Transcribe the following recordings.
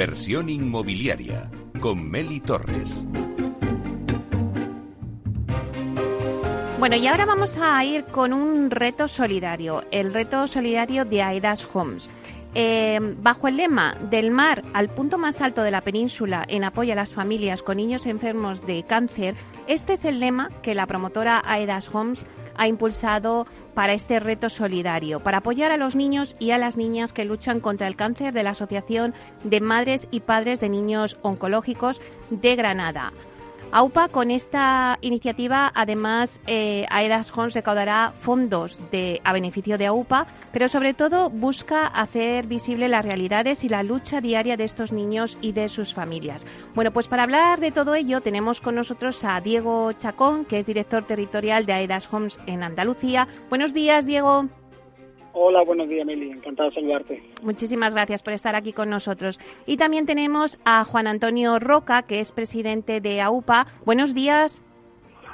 Inversión inmobiliaria con Meli Torres. Bueno, y ahora vamos a ir con un reto solidario, el reto solidario de Aedas Homes. Eh, bajo el lema Del mar al punto más alto de la península en apoyo a las familias con niños enfermos de cáncer, este es el lema que la promotora Aedas Homes ha impulsado para este reto solidario, para apoyar a los niños y a las niñas que luchan contra el cáncer de la Asociación de Madres y Padres de Niños Oncológicos de Granada. AUPA con esta iniciativa, además, eh, Aedas Homes recaudará fondos de, a beneficio de AUPA, pero sobre todo busca hacer visible las realidades y la lucha diaria de estos niños y de sus familias. Bueno, pues para hablar de todo ello tenemos con nosotros a Diego Chacón, que es director territorial de Aedas Homes en Andalucía. Buenos días, Diego. Hola, buenos días, Meli. Encantado de saludarte. Muchísimas gracias por estar aquí con nosotros. Y también tenemos a Juan Antonio Roca, que es presidente de AUPA. Buenos días.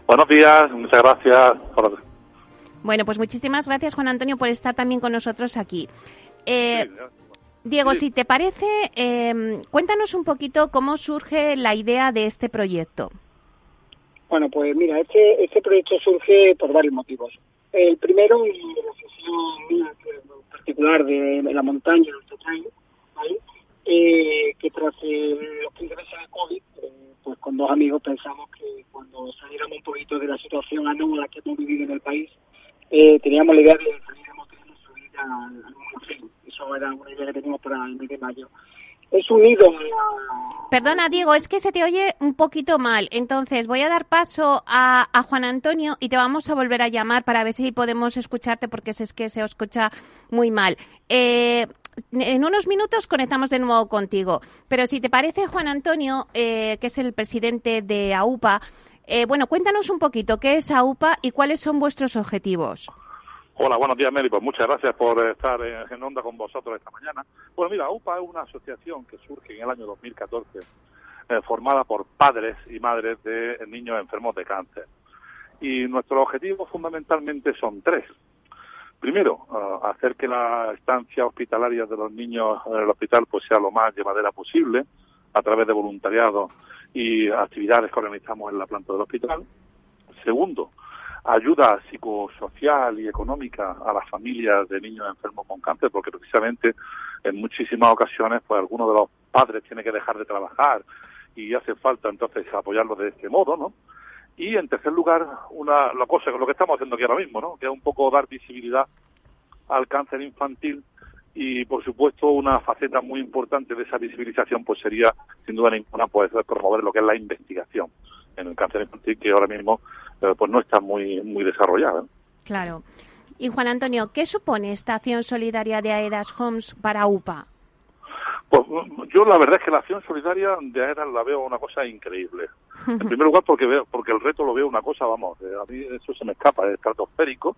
Buenos días, muchas gracias. Bueno, pues muchísimas gracias, Juan Antonio, por estar también con nosotros aquí. Eh, Diego, si te parece, eh, cuéntanos un poquito cómo surge la idea de este proyecto. Bueno, pues mira, este, este proyecto surge por varios motivos. El primero, la en particular de, la montaña, de ¿vale? Eh, que tras los 15 meses de COVID, eh, pues con dos amigos pensamos que cuando saliéramos un poquito de la situación anómala que hemos vivido en el país, eh, teníamos la idea de salir a nuestra vida al, al Eso era una idea que teníamos para el mes de mayo es. Perdona, Diego, es que se te oye un poquito mal. Entonces, voy a dar paso a, Juan Antonio y te vamos a volver a llamar para ver si podemos escucharte porque es que se escucha muy mal. Eh, en unos minutos conectamos de nuevo contigo. Pero si te parece, Juan Antonio, eh, que es el presidente de AUPA, eh, bueno, cuéntanos un poquito qué es AUPA y cuáles son vuestros objetivos. Hola, buenos días, Meli. Pues muchas gracias por estar en onda con vosotros esta mañana. Bueno, mira, UPA es una asociación que surge en el año 2014, eh, formada por padres y madres de niños enfermos de cáncer. Y nuestros objetivos fundamentalmente son tres. Primero, eh, hacer que la estancia hospitalaria de los niños en el hospital pues sea lo más llevadera posible a través de voluntariado y actividades que organizamos en la planta del hospital. Segundo, ayuda psicosocial y económica a las familias de niños enfermos con cáncer, porque precisamente en muchísimas ocasiones, pues algunos de los padres tienen que dejar de trabajar y hace falta entonces apoyarlos de este modo, ¿no? Y en tercer lugar, una la cosa, lo que estamos haciendo aquí ahora mismo, ¿no? Que es un poco dar visibilidad al cáncer infantil y por supuesto una faceta muy importante de esa visibilización pues sería sin duda ninguna pues promover lo que es la investigación en el cáncer infantil que ahora mismo pues no está muy, muy desarrollada. Claro. Y Juan Antonio, ¿qué supone esta acción solidaria de AEDAS Homes para UPA? Pues yo la verdad es que la acción solidaria de AEDAS la veo una cosa increíble. En primer lugar porque veo, porque el reto lo veo una cosa, vamos, eh, a mí eso se me escapa, es estratosférico,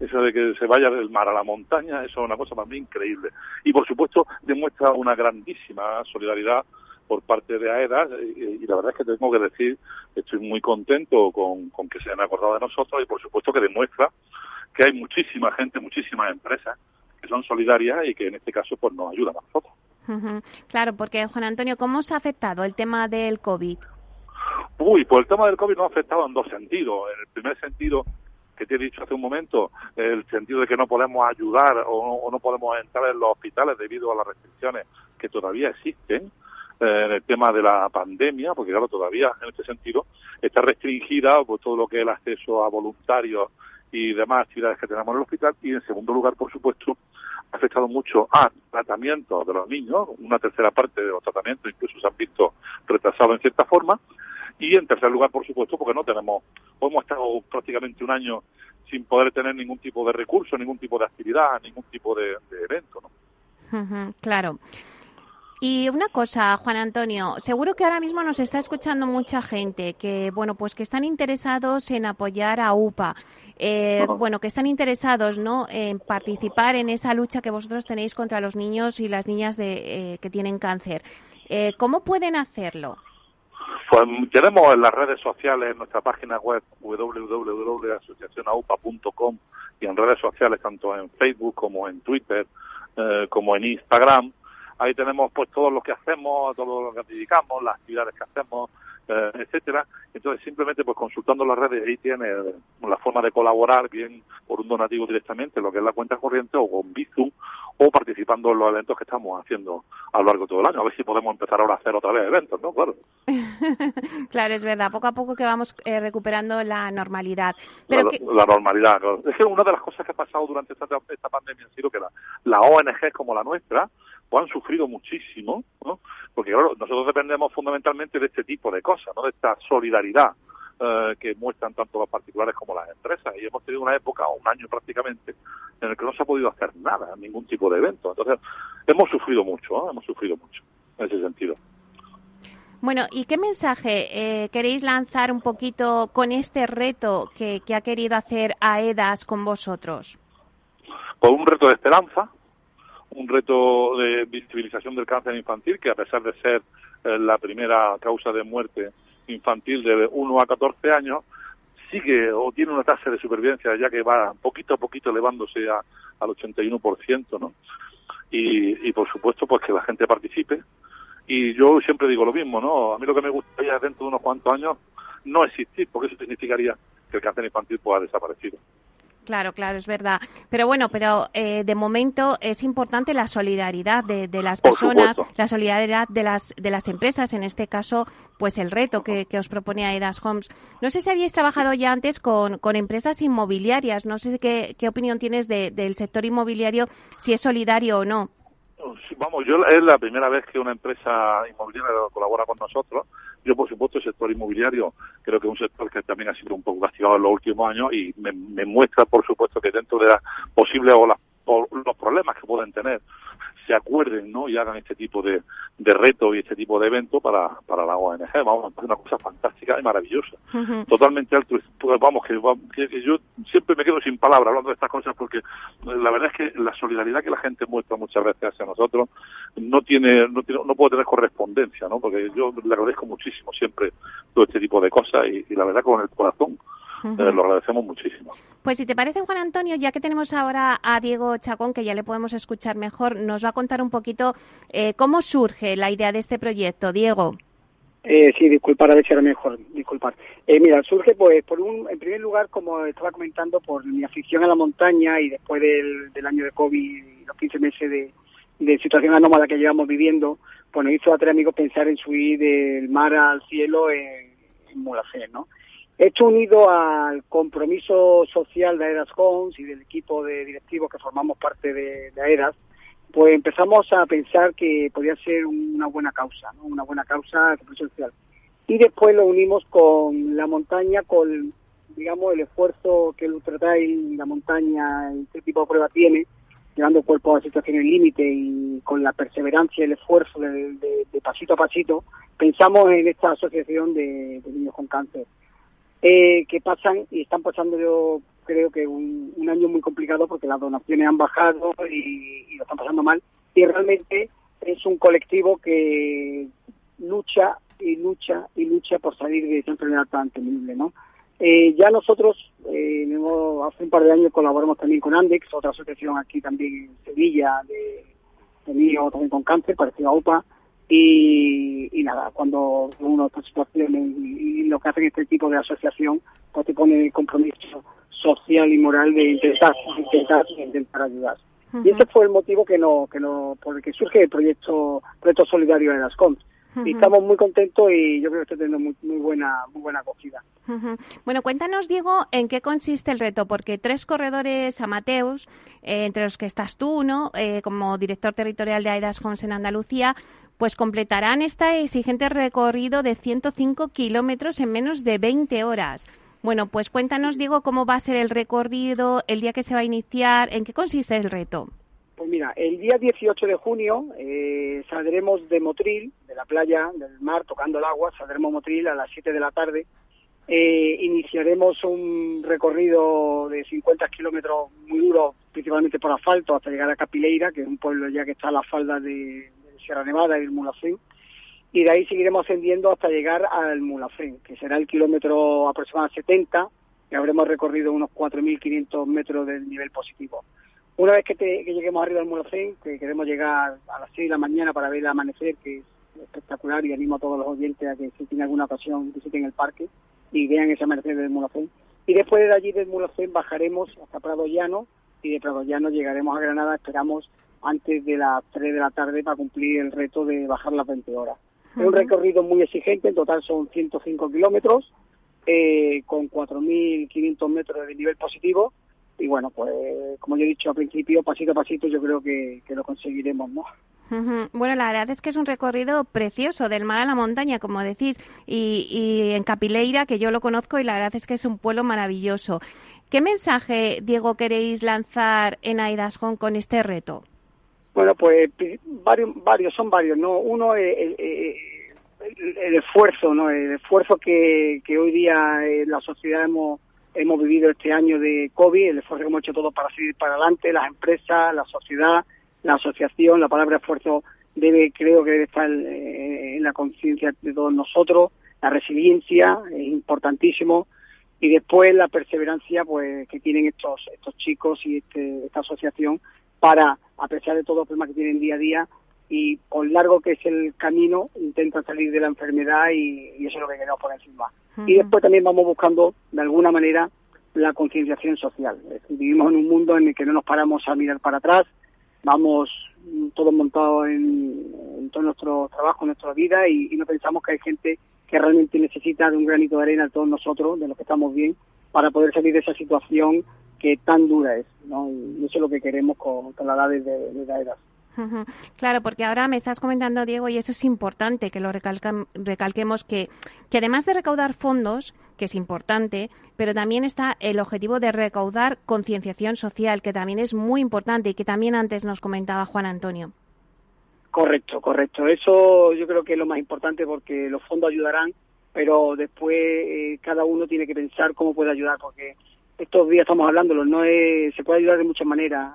eso de que se vaya del mar a la montaña, eso es una cosa para mí increíble. Y por supuesto demuestra una grandísima solidaridad por parte de AEDAS y, la verdad es que tengo que decir que estoy muy contento con, que se han acordado de nosotros y por supuesto que demuestra que hay muchísima gente, muchísimas empresas que son solidarias y que en este caso pues nos ayudan a nosotros. Claro, porque Juan Antonio, ¿cómo se ha afectado el tema del COVID? Uy, pues el tema del COVID nos ha afectado en dos sentidos. En el primer sentido, que te he dicho hace un momento, el sentido de que no podemos ayudar o, o no podemos entrar en los hospitales debido a las restricciones que todavía existen en el tema de la pandemia, porque claro, todavía en este sentido está restringida por todo lo que es el acceso a voluntarios y demás actividades que tenemos en el hospital y en segundo lugar, por supuesto, ha afectado mucho a tratamientos de los niños, una tercera parte de los tratamientos incluso se han visto retrasados en cierta forma y en tercer lugar, por supuesto, porque no tenemos, hemos estado prácticamente un año sin poder tener ningún tipo de recurso, ningún tipo de actividad, ningún tipo de, evento, ¿no? claro. Y una cosa, Juan Antonio, seguro que ahora mismo nos está escuchando mucha gente que, bueno, pues que están interesados en apoyar a UPA, eh, bueno, que están interesados, ¿no?, en participar en esa lucha que vosotros tenéis contra los niños y las niñas de, eh, que tienen cáncer. Eh, ¿Cómo pueden hacerlo? Pues tenemos en las redes sociales, en nuestra página web www.asociacionaupa.com y en redes sociales tanto en Facebook como en Twitter como en Instagram ahí tenemos pues todo lo que hacemos, todo lo que dedicamos, las actividades que hacemos, eh, etcétera. Entonces, simplemente pues consultando las redes, ahí tiene eh, la forma de colaborar, bien por un donativo directamente, lo que es la cuenta corriente, o con Bizum, o participando en los eventos que estamos haciendo a lo largo de todo el año. A ver si podemos empezar ahora a hacer otra vez eventos, ¿no? Claro. claro, es verdad. Poco a poco que vamos eh, recuperando la normalidad. Pero la, normalidad, Es que una de las cosas que ha pasado durante esta, esta pandemia ha sido que la, la ONG como la nuestra, han sufrido muchísimo, ¿no? Porque claro, nosotros dependemos fundamentalmente de este tipo de cosas, ¿no? De esta solidaridad eh, que muestran tanto los particulares como las empresas. Y hemos tenido una época, un año prácticamente, en el que no se ha podido hacer nada, ningún tipo de evento. Entonces, hemos sufrido mucho, hemos sufrido mucho en ese sentido. Bueno, ¿y qué mensaje eh, queréis lanzar un poquito con este reto que, que ha querido hacer AEDAS con vosotros? Pues un reto de esperanza, un reto de visibilización del cáncer infantil, que a pesar de ser eh, la primera causa de muerte infantil de 1 a 14 años, sigue o tiene una tasa de supervivencia ya que va poquito a poquito elevándose a, al 81%, ¿no? Y, y por supuesto, pues que la gente participe. Y yo siempre digo lo mismo, ¿no? A mí lo que me gustaría dentro de unos cuantos años no existir, porque eso significaría que el cáncer infantil pueda desaparecido. Claro, claro, es verdad. Pero bueno, pero eh, de momento es importante la solidaridad de, las personas, la solidaridad de las de las empresas, en este caso, pues el reto que, que os propone Aidas Homes. No sé si habíais trabajado ya antes con, con empresas inmobiliarias. No sé qué, qué opinión tienes del sector inmobiliario, si es solidario o no. Vamos, yo es la primera vez que una empresa inmobiliaria colabora con nosotros. Yo, por supuesto, el sector inmobiliario creo que es un sector que también ha sido un poco castigado en los últimos años y me, me muestra, por supuesto, que dentro de las posibles o las por los problemas que pueden tener se acuerden ¿no? y hagan este tipo de, de reto y este tipo de evento para, para la ONG. Vamos, es una cosa fantástica y maravillosa. Totalmente alto. Pues vamos, que, que, yo siempre me quedo sin palabras hablando de estas cosas porque la verdad es que la solidaridad que la gente muestra muchas veces hacia nosotros no tiene, no, tiene, no puede tener correspondencia, ¿no? Porque yo le agradezco muchísimo siempre todo este tipo de cosas y, y la verdad con el corazón eh, lo agradecemos muchísimo. Pues si te parece, Juan Antonio, ya que tenemos ahora a Diego Chacón, que ya le podemos escuchar mejor, nos va a contar un poquito eh, cómo surge la idea de este proyecto. Diego. Eh, sí, disculpar, a ver si era mejor, disculpar. Eh, mira, surge pues por un, en primer lugar, como estaba comentando, por mi afición a la montaña y después del, del año de COVID y los 15 meses de, de situación anómala que llevamos viviendo, pues nos hizo a tres amigos pensar en subir del mar al cielo en, en ¿no? Esto unido al compromiso social de Aedas Homes y del equipo de directivos que formamos parte de, de Aedas, pues empezamos a pensar que podía ser una buena causa, ¿no? una buena causa social. Y después lo unimos con la montaña, con digamos el esfuerzo que el Ultra Trail, la montaña, este tipo de prueba tiene, llevando el cuerpo a situaciones límite y con la perseverancia y el esfuerzo de, pasito a pasito, pensamos en esta asociación de niños con cáncer eh, que pasan y están pasando yo creo que un, año muy complicado porque las donaciones han bajado y, lo están pasando mal y realmente es un colectivo que lucha y lucha y lucha por salir de esta enfermedad tan temible, ¿no? Eh, ya nosotros eh, hace un par de años colaboramos también con Andex, otra asociación aquí también en Sevilla de, de niños también con cáncer, parecido a UPA, y, y, nada, cuando uno está en situaciones y, lo que hacen este tipo de asociación, pues te pone el compromiso social y moral de intentar, intentar, intentar ayudar. Y ese fue el motivo que no, que no, por el que surge el proyecto, proyecto solidario de las CONS. Y estamos muy contentos y yo creo que está teniendo muy, muy buena, muy buena acogida. Bueno, cuéntanos, Diego, en qué consiste el reto, porque tres corredores amateos, eh, entre los que estás tú, ¿no? Eh, como director territorial de AIDAS Homes en Andalucía, pues completarán este exigente recorrido de 105 kilómetros en menos de 20 horas. Bueno, pues cuéntanos, Diego, cómo va a ser el recorrido, el día que se va a iniciar, en qué consiste el reto. Pues mira, el día 18 de junio eh, saldremos de Motril, de la playa, del mar, tocando el agua, saldremos Motril a las 7 de la tarde. Eh, iniciaremos un recorrido de 50 kilómetros muy duro, principalmente por asfalto, hasta llegar a Capileira, que es un pueblo ya que está a la falda de, Sierra Nevada y el Mulafén, y de ahí seguiremos ascendiendo hasta llegar al Mulafén, que será el kilómetro aproximadamente 70, y habremos recorrido unos 4.500 metros del nivel positivo. Una vez que, lleguemos arriba del Mulacén, que queremos llegar a las 6 de la mañana para ver el amanecer, que es espectacular, y animo a todos los oyentes a que si tienen alguna ocasión visiten el parque y vean ese amanecer del Mulacén. Y después de allí del Mulacén bajaremos hasta Prado Llano y de Prado Llano llegaremos a Granada, esperamos antes de las 3 de la tarde para cumplir el reto de bajar las 20 horas. Es un recorrido muy exigente, en total son 105 kilómetros, eh, con 4.500 metros de nivel positivo, y bueno, pues como yo he dicho al principio, pasito a pasito yo creo que, lo conseguiremos, ¿no? Bueno, la verdad es que es un recorrido precioso del mar a la montaña, como decís, y, y en Capileira, que yo lo conozco, y la verdad es que es un pueblo maravilloso. ¿Qué mensaje, Diego, queréis lanzar en Aidasjón con este reto? Bueno, pues varios, varios son varios, ¿no? Uno, el, el, esfuerzo, ¿no? El esfuerzo que, que hoy día en la sociedad hemos hemos vivido este año de COVID, el esfuerzo que hemos hecho todos para seguir para adelante, las empresas, la sociedad, la asociación, la palabra esfuerzo debe, creo que debe estar eh, en la conciencia de todos nosotros, la resiliencia es importantísimo y después la perseverancia pues que tienen estos estos chicos y este, esta asociación para, a pesar de todos los problemas que tienen día a día, y por largo que es el camino, intentan salir de la enfermedad y, eso es lo que queremos por encima. Y después también vamos buscando, de alguna manera, la concienciación social. vivimos en un mundo en el que no nos paramos a mirar para atrás, vamos todos montados en, todo nuestro trabajo, en nuestra vida, y, no pensamos que hay gente que realmente necesita de un granito de arena, todos nosotros, de los que estamos bien, para poder salir de esa situación que tan dura es. ¿no? Y eso es lo que queremos con, la edad de, la edad. Claro, porque ahora me estás comentando, Diego, y eso es importante que lo recalquemos, que, que además de recaudar fondos, que es importante, pero también está el objetivo de recaudar concienciación social, que también es muy importante y que también antes nos comentaba Juan Antonio. Correcto, correcto. Eso yo creo que es lo más importante porque los fondos ayudarán, pero después eh, cada uno tiene que pensar cómo puede ayudar, porque estos días estamos hablando, no se puede ayudar de muchas maneras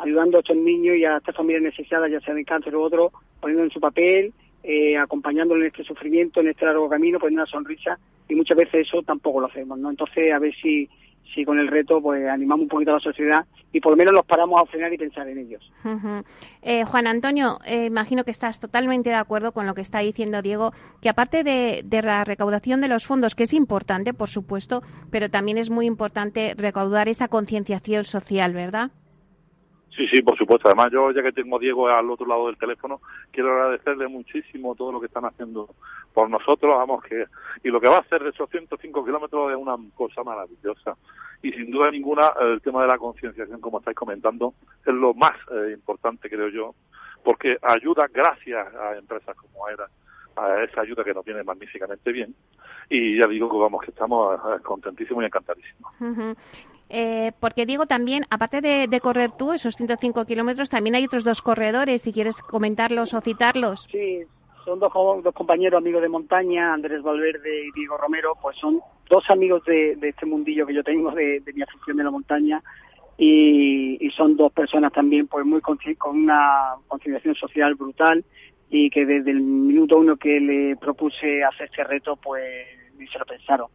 ayudando a estos niños y a estas familias necesitadas, ya sea de cáncer u otro, poniendo en su papel, eh, acompañándolo en este sufrimiento, en este largo camino, poniendo una sonrisa, y muchas veces eso tampoco lo hacemos, ¿no? Entonces, a ver si, si con el reto pues animamos un poquito a la sociedad y por lo menos los paramos a frenar y pensar en ellos. eh, Juan Antonio, eh, imagino que estás totalmente de acuerdo con lo que está diciendo Diego, que aparte de, de, la recaudación de los fondos, que es importante, por supuesto, pero también es muy importante recaudar esa concienciación social, ¿verdad? Sí, sí, por supuesto. Además, yo ya que tengo a Diego al otro lado del teléfono, quiero agradecerle muchísimo todo lo que están haciendo por nosotros. Vamos, que y lo que va a hacer de esos 105 kilómetros es una cosa maravillosa. Y sin duda ninguna, el tema de la concienciación, como estáis comentando, es lo más eh, importante, creo yo, porque ayuda gracias a empresas como ERA a esa ayuda que nos viene magníficamente bien. Y ya digo que vamos, que estamos eh, contentísimos y encantadísimos. Eh, porque digo también, aparte de, correr tú esos 105 kilómetros, también hay otros dos corredores, si quieres comentarlos o citarlos. Sí, son dos, dos compañeros amigos de montaña, Andrés Valverde y Diego Romero, pues son dos amigos de, este mundillo que yo tengo, de, mi afición de la montaña, y, son dos personas también pues muy con, una conciliación social brutal y que desde el minuto uno que le propuse hacer este reto, pues ni se lo pensaron.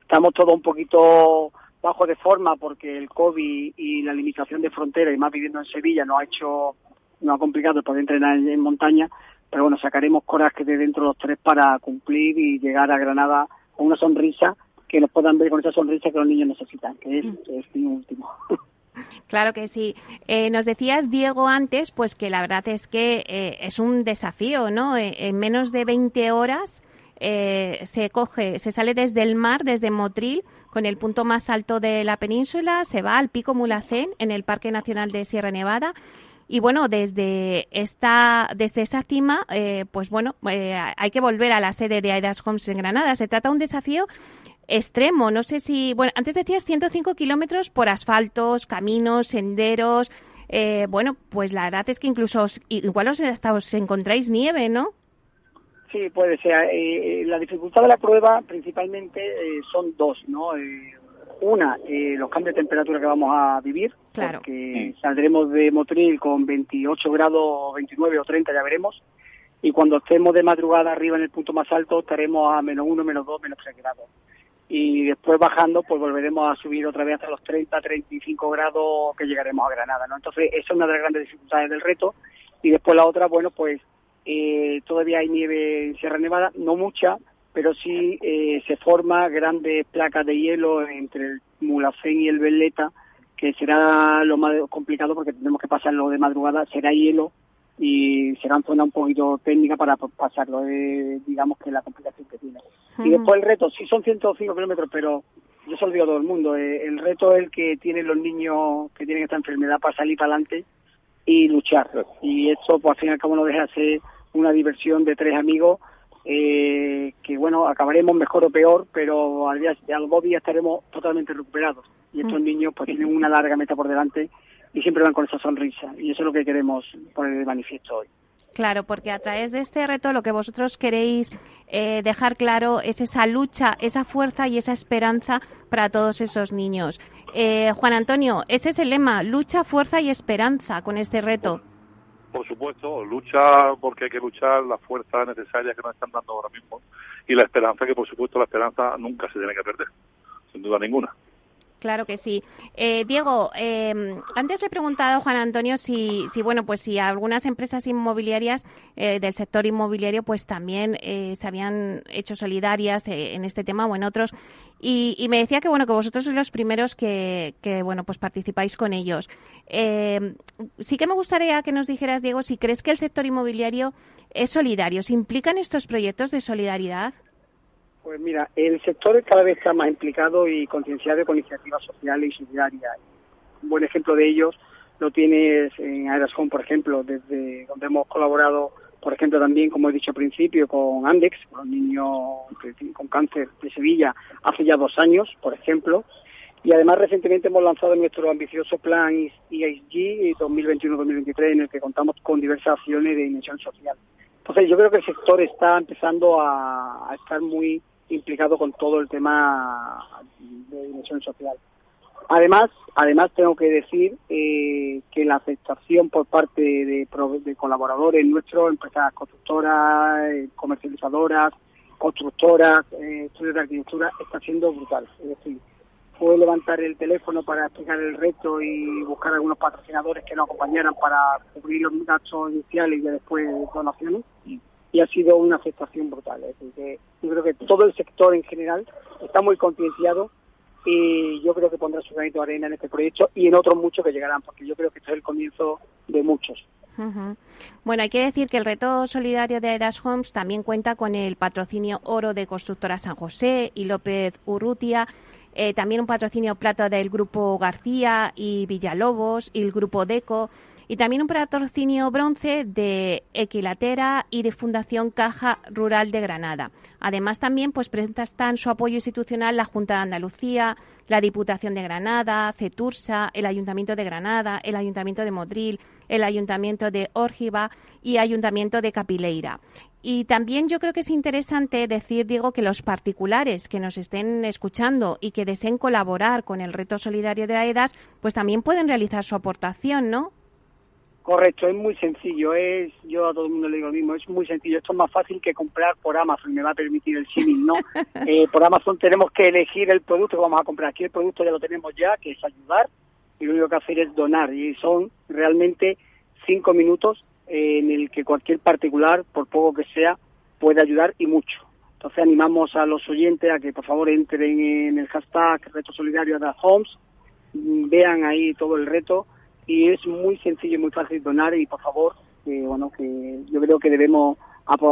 Estamos todos un poquito bajo de forma porque el COVID y la limitación de frontera y más viviendo en Sevilla nos ha hecho, nos ha complicado el poder entrenar en, montaña, pero bueno, sacaremos coraje de dentro los tres para cumplir y llegar a Granada con una sonrisa que nos puedan ver con esa sonrisa que los niños necesitan, que es, es mi último. Claro que sí. Eh, nos decías, Diego, antes, pues que la verdad es que eh, es un desafío, ¿no? Eh, en menos de 20 horas eh, se coge, se sale desde el mar, desde Motril, con el punto más alto de la península, se va al Pico Mulacén, en el Parque Nacional de Sierra Nevada. Y bueno, desde esta, desde esa cima, eh, pues bueno, eh, hay que volver a la sede de Aidas Homes en Granada. Se trata de un desafío extremo. No sé si, bueno, antes decías 105 kilómetros por asfaltos, caminos, senderos. bueno, pues la verdad es que incluso igual os, hasta os encontráis nieve, ¿no? Sí, puede ser. Eh, eh, la dificultad de la prueba principalmente eh, son dos, ¿no? una, los cambios de temperatura que vamos a vivir, claro. porque saldremos de Motril con 28 grados, 29 o 30, ya veremos, y cuando estemos de madrugada arriba en el punto más alto estaremos a menos 1, menos 2, menos 3 grados. Y después bajando pues volveremos a subir otra vez hasta los 30, 35 grados que llegaremos a Granada, ¿no? Entonces esa es una de las grandes dificultades del reto y después la otra, bueno, pues eh, todavía hay nieve en Sierra Nevada, no mucha, pero sí eh, se forma grandes placas de hielo entre el Mulafén y el Veleta, que será lo más complicado porque tenemos que pasarlo de madrugada, será hielo y será una zona un poquito técnica para pasarlo, de, digamos que la complicación que tiene. Y después el reto, sí son 105 kilómetros, pero yo se lo digo a todo el mundo, eh, el reto es el que tienen los niños que tienen esta enfermedad para salir para adelante y luchar. Y eso, pues al fin y al cabo, no deja de ser una diversión de tres amigos eh, que, bueno, acabaremos mejor o peor, pero al, día, al dos días estaremos totalmente recuperados. Y estos niños, pues tienen una larga meta por delante y siempre van con esa sonrisa. Y eso es lo que queremos poner de manifiesto hoy. Claro, porque a través de este reto lo que vosotros queréis eh, dejar claro es esa lucha, esa fuerza y esa esperanza para todos esos niños. Eh, Juan Antonio, ese es el lema, lucha, fuerza y esperanza con este reto. Por supuesto, lucha porque hay que luchar, la fuerza necesaria que nos están dando ahora mismo y la esperanza que por supuesto la esperanza nunca se tiene que perder, sin duda ninguna. Claro que sí. Eh, Diego, eh, antes le he preguntado a Juan Antonio si, si, bueno, pues si algunas empresas inmobiliarias eh, del sector inmobiliario, pues también se habían hecho solidarias en este tema o en otros. Y, me decía que bueno, que vosotros sois los primeros que, que bueno, pues participáis con ellos. sí que me gustaría que nos dijeras, Diego, si crees que el sector inmobiliario es solidario. ¿Se implican estos proyectos de solidaridad? Pues mira, el sector cada vez está más implicado y concienciado con iniciativas sociales y solidarias. Un buen ejemplo de ellos lo tienes en Aerascom, por ejemplo, desde donde hemos colaborado, por ejemplo, también, como he dicho al principio, con Andex, con niños con cáncer de Sevilla, hace ya dos años, por ejemplo. Y además recientemente hemos lanzado nuestro ambicioso plan EISG 2021-2023 en el que contamos con diversas acciones de dimensión social. Entonces yo creo que el sector está empezando a estar muy implicado con todo el tema de dimensión social. Además, además tengo que decir eh, que la aceptación por parte de, colaboradores nuestros, empresas constructoras, eh, comercializadoras, constructoras, eh, estudios de arquitectura, está siendo brutal. Es decir, puedo levantar el teléfono para explicar el reto y buscar algunos patrocinadores que nos acompañaran para cubrir los gastos iniciales y después donaciones y ha sido una aceptación brutal. Es decir, que yo creo que todo el sector en general está muy concienciado y yo creo que pondrá su granito de arena en este proyecto y en otros muchos que llegarán, porque yo creo que este es el comienzo de muchos. Bueno, hay que decir que el reto solidario de Edas Homes también cuenta con el patrocinio oro de Constructora San José y López Urrutia, eh, también un patrocinio plata del Grupo García y Villalobos y el Grupo Deco y también un patrocinio bronce de Equilatera y de Fundación Caja Rural de Granada. Además, también pues prestan su apoyo institucional la Junta de Andalucía, la Diputación de Granada, CETURSA, el Ayuntamiento de Granada, el Ayuntamiento de Modril, el Ayuntamiento de Órgiva y Ayuntamiento de Capileira. Y también yo creo que es interesante decir, digo, que los particulares que nos estén escuchando y que deseen colaborar con el reto solidario de AEDAS, pues también pueden realizar su aportación, ¿no? Correcto, es muy sencillo, es yo a todo el mundo le digo lo mismo, es muy sencillo, esto es más fácil que comprar por Amazon, me va a permitir el símil, ¿no? Eh, por Amazon tenemos que elegir el producto que vamos a comprar, aquí el producto ya lo tenemos ya, que es ayudar, y lo único que hacer es donar, y son realmente cinco minutos en el que cualquier particular, por poco que sea, puede ayudar y mucho. Entonces animamos a los oyentes a que por favor entren en el hashtag Reto Solidario de Homes, vean ahí todo el reto, y es muy sencillo y muy fácil donar y por favor, bueno, que yo creo que debemos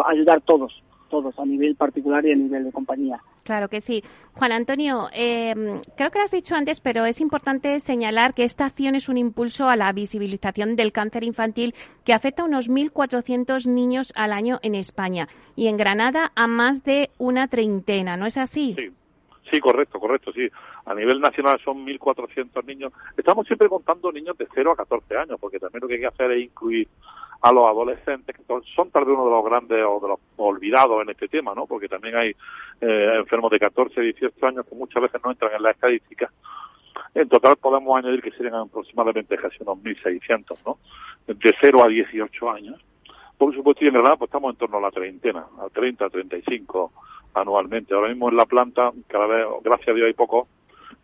ayudar todos, todos, a nivel particular y a nivel de compañía. Claro que sí. Juan Antonio, eh, creo que lo has dicho antes, pero es importante señalar que esta acción es un impulso a la visibilización del cáncer infantil que afecta a unos 1.400 niños al año en España y en Granada a más de una treintena, ¿no es así? Sí. Sí, correcto, correcto, sí. A nivel nacional son 1.400 niños. Estamos siempre contando niños de 0 a 14 años, porque también lo que hay que hacer es incluir a los adolescentes, que son tal vez uno de los grandes o de los olvidados en este tema, ¿no? Porque también hay eh, enfermos de 14, 18 años que muchas veces no entran en las estadísticas. En total podemos añadir que serían aproximadamente casi unos 1.600, ¿no? De 0 a 18 años Por supuesto, y en Granada pues estamos en torno a la treintena, a 30, 35 anualmente. Ahora mismo en la planta, cada vez, gracias a Dios, hay poco,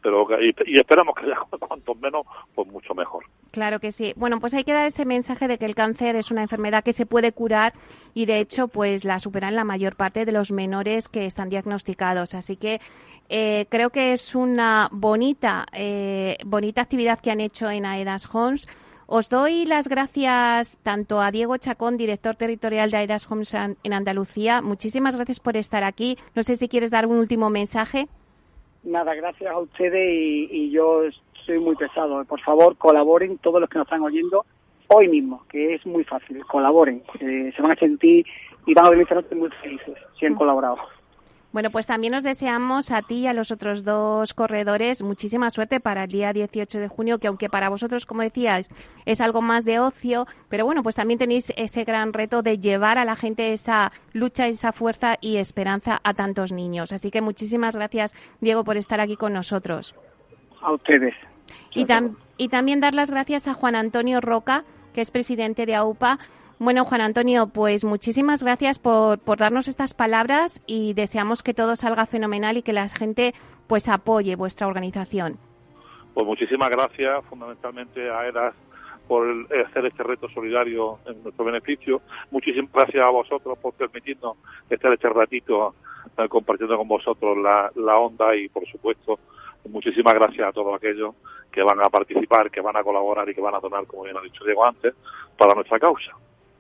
pero y, esperamos que haya cuantos menos, pues mucho mejor. Claro que sí. Bueno, pues hay que dar ese mensaje de que el cáncer es una enfermedad que se puede curar y de hecho pues la superan la mayor parte de los menores que están diagnosticados. Así que eh, creo que es una bonita, eh, bonita actividad que han hecho en AEDAS Homes. Os doy las gracias tanto a Diego Chacón, director territorial de AEDAS Homes en Andalucía. Muchísimas gracias por estar aquí. No sé si quieres dar un último mensaje. Nada, gracias a ustedes y, yo soy muy pesado. Por favor, colaboren todos los que nos están oyendo hoy mismo, que es muy fácil. Colaboren. Eh, se van a sentir y van a venir muy felices si han mm. colaborado. Bueno, pues también os deseamos a ti y a los otros dos corredores muchísima suerte para el día 18 de junio, que aunque para vosotros, como decías, es algo más de ocio, pero bueno, pues también tenéis ese gran reto de llevar a la gente esa lucha, esa fuerza y esperanza a tantos niños. Así que muchísimas gracias, Diego, por estar aquí con nosotros. A ustedes. Y, y también dar las gracias a Juan Antonio Roca, que es presidente de AUPA, bueno, Juan Antonio, pues muchísimas gracias por, por darnos estas palabras y deseamos que todo salga fenomenal y que la gente pues apoye vuestra organización. Pues muchísimas gracias fundamentalmente a ERAS por hacer este reto solidario en nuestro beneficio. Muchísimas gracias a vosotros por permitirnos estar este ratito eh, compartiendo con vosotros la, la onda y, por supuesto, muchísimas gracias a todos aquellos que van a participar, que van a colaborar y que van a donar, como bien ha dicho Diego antes, para nuestra causa.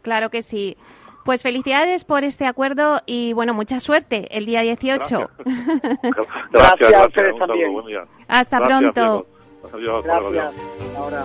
Claro que sí. Pues felicidades por este acuerdo y bueno, mucha suerte el día 18. Gracias, gracias, también. Hasta pronto. Adiós, gracias. Ahora.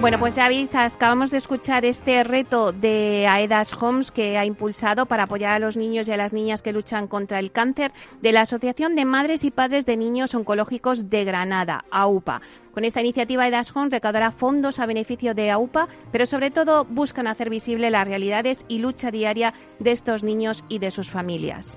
Bueno, pues ya veis, acabamos de escuchar este reto de AEDAS Homes que ha impulsado para apoyar a los niños y a las niñas que luchan contra el cáncer de la Asociación de Madres y Padres de Niños Oncológicos de Granada, AUPA. Con esta iniciativa AEDAS Homes recaudará fondos a beneficio de AUPA, pero sobre todo buscan hacer visible las realidades y lucha diaria de estos niños y de sus familias.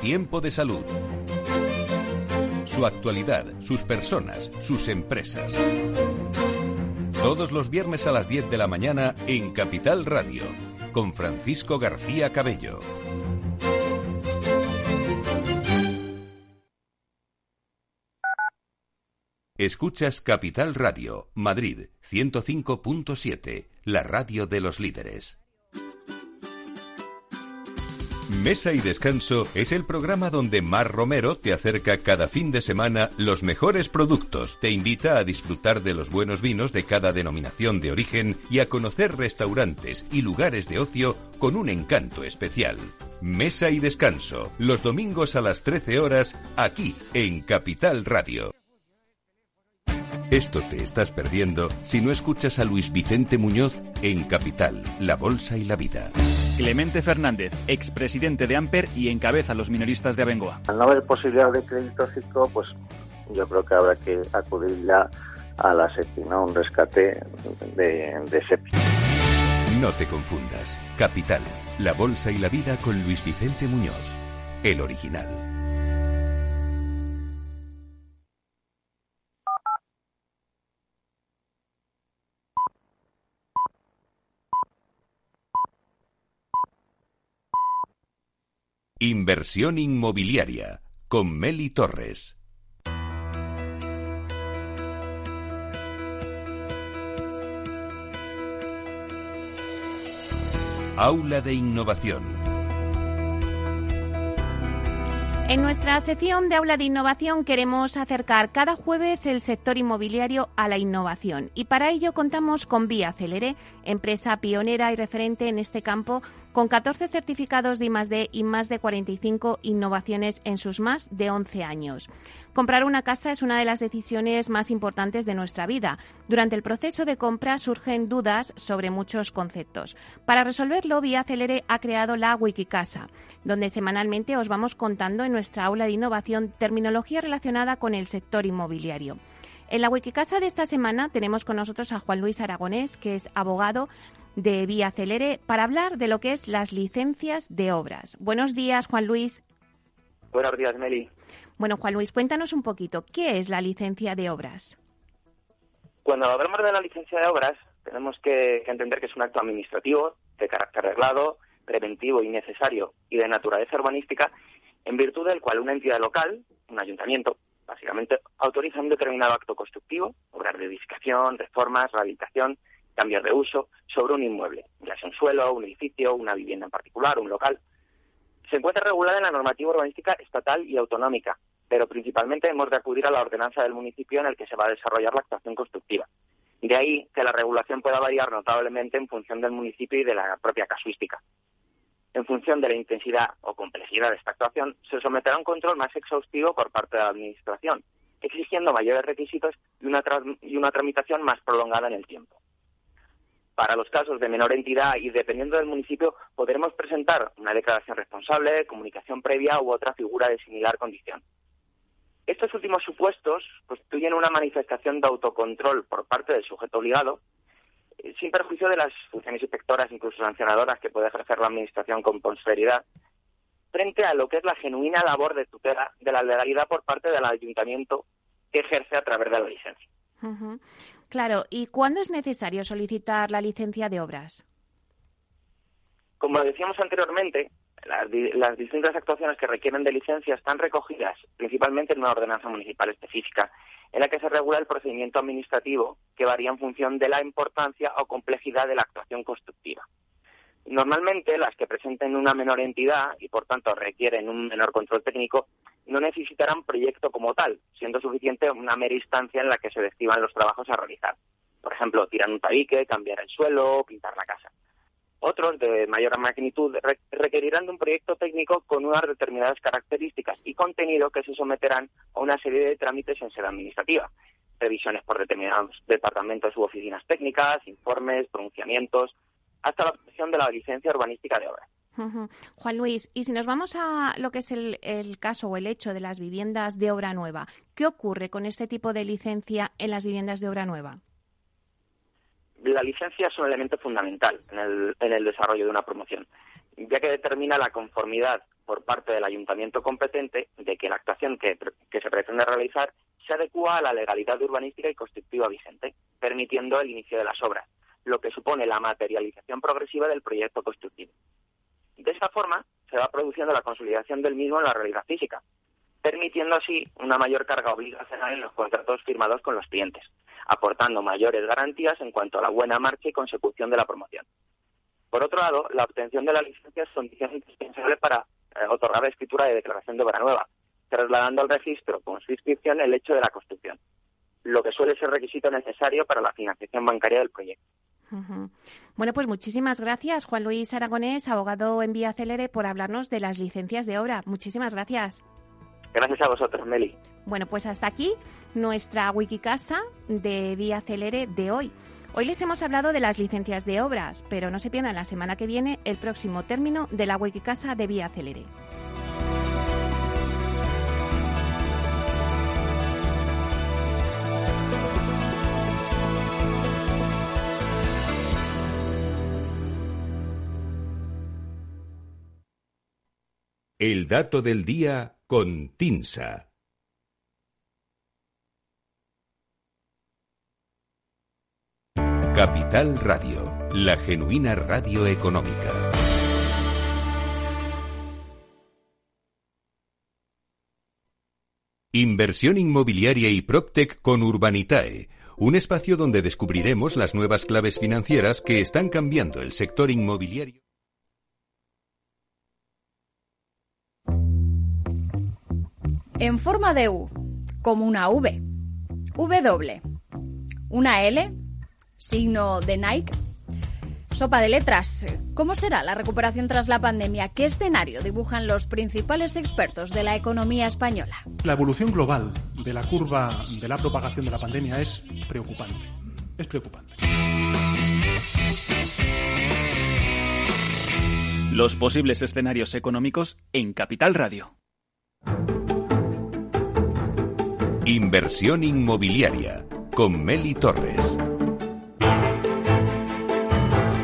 Tiempo de salud su actualidad, sus personas, sus empresas. Todos los viernes a las 10 de la mañana en Capital Radio, con Francisco García Cabello. Escuchas Capital Radio, Madrid 105.7, la radio de los líderes. Mesa y Descanso es el programa donde Mar Romero te acerca cada fin de semana los mejores productos, te invita a disfrutar de los buenos vinos de cada denominación de origen y a conocer restaurantes y lugares de ocio con un encanto especial. Mesa y Descanso, los domingos a las 13 horas, aquí en Capital Radio. Esto te estás perdiendo si no escuchas a Luis Vicente Muñoz en Capital, La Bolsa y la Vida. Clemente Fernández, expresidente de Amper y encabeza los minoristas de Abengoa. Al no haber posibilidad de crédito fijo, pues yo creo que habrá que acudir ya a la SEPI, ¿no? Un rescate de, de SEPI. No te confundas. Capital, La Bolsa y la Vida con Luis Vicente Muñoz, el original. Inversión inmobiliaria con Meli Torres. Aula de Innovación. En nuestra sección de Aula de Innovación queremos acercar cada jueves el sector inmobiliario a la innovación y para ello contamos con Vía Celere, empresa pionera y referente en este campo con 14 certificados de I+D y más de 45 innovaciones en sus más de 11 años. Comprar una casa es una de las decisiones más importantes de nuestra vida. Durante el proceso de compra surgen dudas sobre muchos conceptos. Para resolverlo, Vía Celere ha creado la Wikicasa, donde semanalmente os vamos contando en nuestra aula de innovación terminología relacionada con el sector inmobiliario. En la Wikicasa de esta semana tenemos con nosotros a Juan Luis Aragonés, que es abogado de Vía Celere, para hablar de lo que es las licencias de obras. Buenos días, Juan Luis. Buenos días, Meli. Bueno, Juan Luis, cuéntanos un poquito, ¿qué es la licencia de obras? Cuando hablamos de la licencia de obras, tenemos que, entender que es un acto administrativo de carácter reglado, preventivo y necesario y de naturaleza urbanística, en virtud del cual una entidad local, un ayuntamiento, básicamente autoriza un determinado acto constructivo, obras de edificación, reformas, rehabilitación, cambios de uso, sobre un inmueble, ya sea un suelo, un edificio, una vivienda en particular, un local. Se encuentra regulada en la normativa urbanística estatal y autonómica, pero principalmente hemos de acudir a la ordenanza del municipio en el que se va a desarrollar la actuación constructiva. De ahí que la regulación pueda variar notablemente en función del municipio y de la propia casuística. En función de la intensidad o complejidad de esta actuación, se someterá a un control más exhaustivo por parte de la Administración, exigiendo mayores requisitos y una, y una tramitación más prolongada en el tiempo. Para los casos de menor entidad y dependiendo del municipio, podremos presentar una declaración responsable, comunicación previa u otra figura de similar condición. Estos últimos supuestos constituyen una manifestación de autocontrol por parte del sujeto obligado, eh, sin perjuicio de las funciones inspectoras, incluso sancionadoras, que puede ejercer la Administración con posterioridad, frente a lo que es la genuina labor de tutela de la legalidad por parte del Ayuntamiento que ejerce a través de la licencia. Claro, ¿y cuándo es necesario solicitar la licencia de obras? Como decíamos anteriormente, las, distintas actuaciones que requieren de licencia están recogidas principalmente en una ordenanza municipal específica, en la que se regula el procedimiento administrativo que varía en función de la importancia o complejidad de la actuación constructiva. Normalmente, las que presenten una menor entidad y, por tanto, requieren un menor control técnico, no necesitarán proyecto como tal, siendo suficiente una mera instancia en la que se describan los trabajos a realizar. Por ejemplo, tirar un tabique, cambiar el suelo, pintar la casa. Otros, de mayor magnitud, requerirán de un proyecto técnico con unas determinadas características y contenido que se someterán a una serie de trámites en sede administrativa. Revisiones por determinados departamentos u oficinas técnicas, informes, pronunciamientos, hasta la obtención de la licencia urbanística de obra. Juan Luis, y si nos vamos a lo que es el, caso o el hecho de las viviendas de obra nueva, ¿qué ocurre con este tipo de licencia en las viviendas de obra nueva? La licencia es un elemento fundamental en el, en el desarrollo de una promoción, ya que determina la conformidad por parte del ayuntamiento competente de que la actuación que, que se pretende realizar se adecua a la legalidad urbanística y constructiva vigente, permitiendo el inicio de las obras lo que supone la materialización progresiva del proyecto constructivo. De esta forma, se va produciendo la consolidación del mismo en la realidad física, permitiendo así una mayor carga obligacional en los contratos firmados con los clientes, aportando mayores garantías en cuanto a la buena marcha y consecución de la promoción. Por otro lado, la obtención de la licencia es condición indispensable para eh, otorgar la escritura de declaración de obra nueva, trasladando al registro con su inscripción el hecho de la construcción, lo que suele ser requisito necesario para la financiación bancaria del proyecto. Bueno, pues muchísimas gracias, Juan Luis Aragonés, abogado en Vía Celere, por hablarnos de las licencias de obra. Muchísimas gracias. Gracias a vosotros, Meli. Bueno, pues hasta aquí nuestra Wikicasa de Vía Celere de hoy. Hoy les hemos hablado de las licencias de obras, pero no se pierdan la semana que viene el próximo término de la Wikicasa de Vía Celere. El dato del día con Tinsa. Capital Radio, la genuina radio económica. Inversión inmobiliaria y PropTech con Urbanitae, un espacio donde descubriremos las nuevas claves financieras que están cambiando el sector inmobiliario. En forma de U, como una V, W, una L, signo de Nike Sopa de letras. ¿Cómo será la recuperación tras la pandemia? ¿Qué escenario dibujan los principales expertos de la economía española? La evolución global de la curva de la propagación de la pandemia es preocupante. Es preocupante. Los posibles escenarios económicos en Capital Radio. Inversión inmobiliaria con Meli Torres.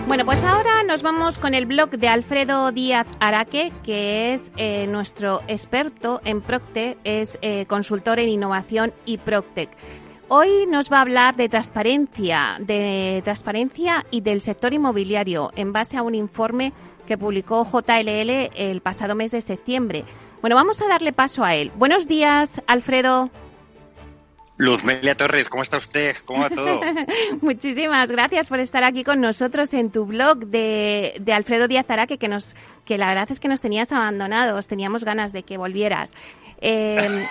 Bueno, pues ahora nos vamos con el blog de Alfredo Díaz Araque, que es eh, nuestro experto en Proctec, es eh, consultor en innovación y Proctec. Hoy nos va a hablar de transparencia, de transparencia y del sector inmobiliario en base a un informe que publicó JLL el pasado mes de septiembre. Bueno, vamos a darle paso a él. Buenos días, Alfredo. Luzmelia Torres, ¿cómo está usted? ¿Cómo va todo? Muchísimas gracias por estar aquí con nosotros en tu blog de, de Alfredo Díaz Araque, que, nos, que la verdad es que nos tenías abandonados, teníamos ganas de que volvieras. Em,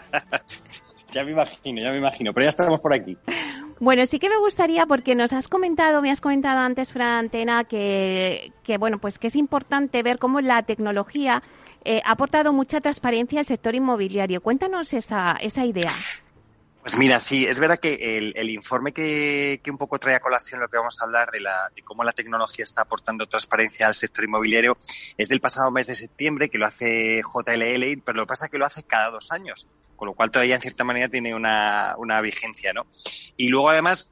ya me imagino, ya me imagino, pero ya estamos por aquí. Bueno, sí que me gustaría, porque nos has comentado, me has comentado antes, Fran Antena, que, que bueno, pues que es importante ver cómo la tecnología eh, ha aportado mucha transparencia al sector inmobiliario. Cuéntanos esa, esa idea. Pues mira, sí, es verdad que el, informe que, un poco trae a colación lo que vamos a hablar de, la, de cómo la tecnología está aportando transparencia al sector inmobiliario es del pasado mes de septiembre, que lo hace JLL, pero lo que pasa es que lo hace cada dos años, con lo cual todavía en cierta manera tiene una, una vigencia, ¿no? Y luego además,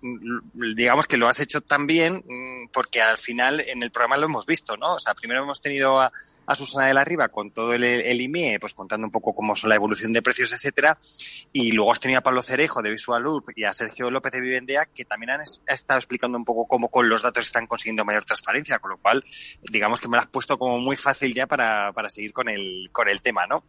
digamos que lo has hecho también mm, porque al final en el programa lo hemos visto, ¿no? O sea, primero hemos tenido a, a Susana de la Riva con todo el, el IMIE, pues contando un poco cómo son la evolución de precios, etcétera. Y luego has tenido a Pablo Cerejo de Visual Loop y a Sergio López de Vivendea, que también han estado explicando un poco cómo con los datos están consiguiendo mayor transparencia, con lo cual, digamos que me lo has puesto como muy fácil ya para, para seguir con el, con el tema, ¿no?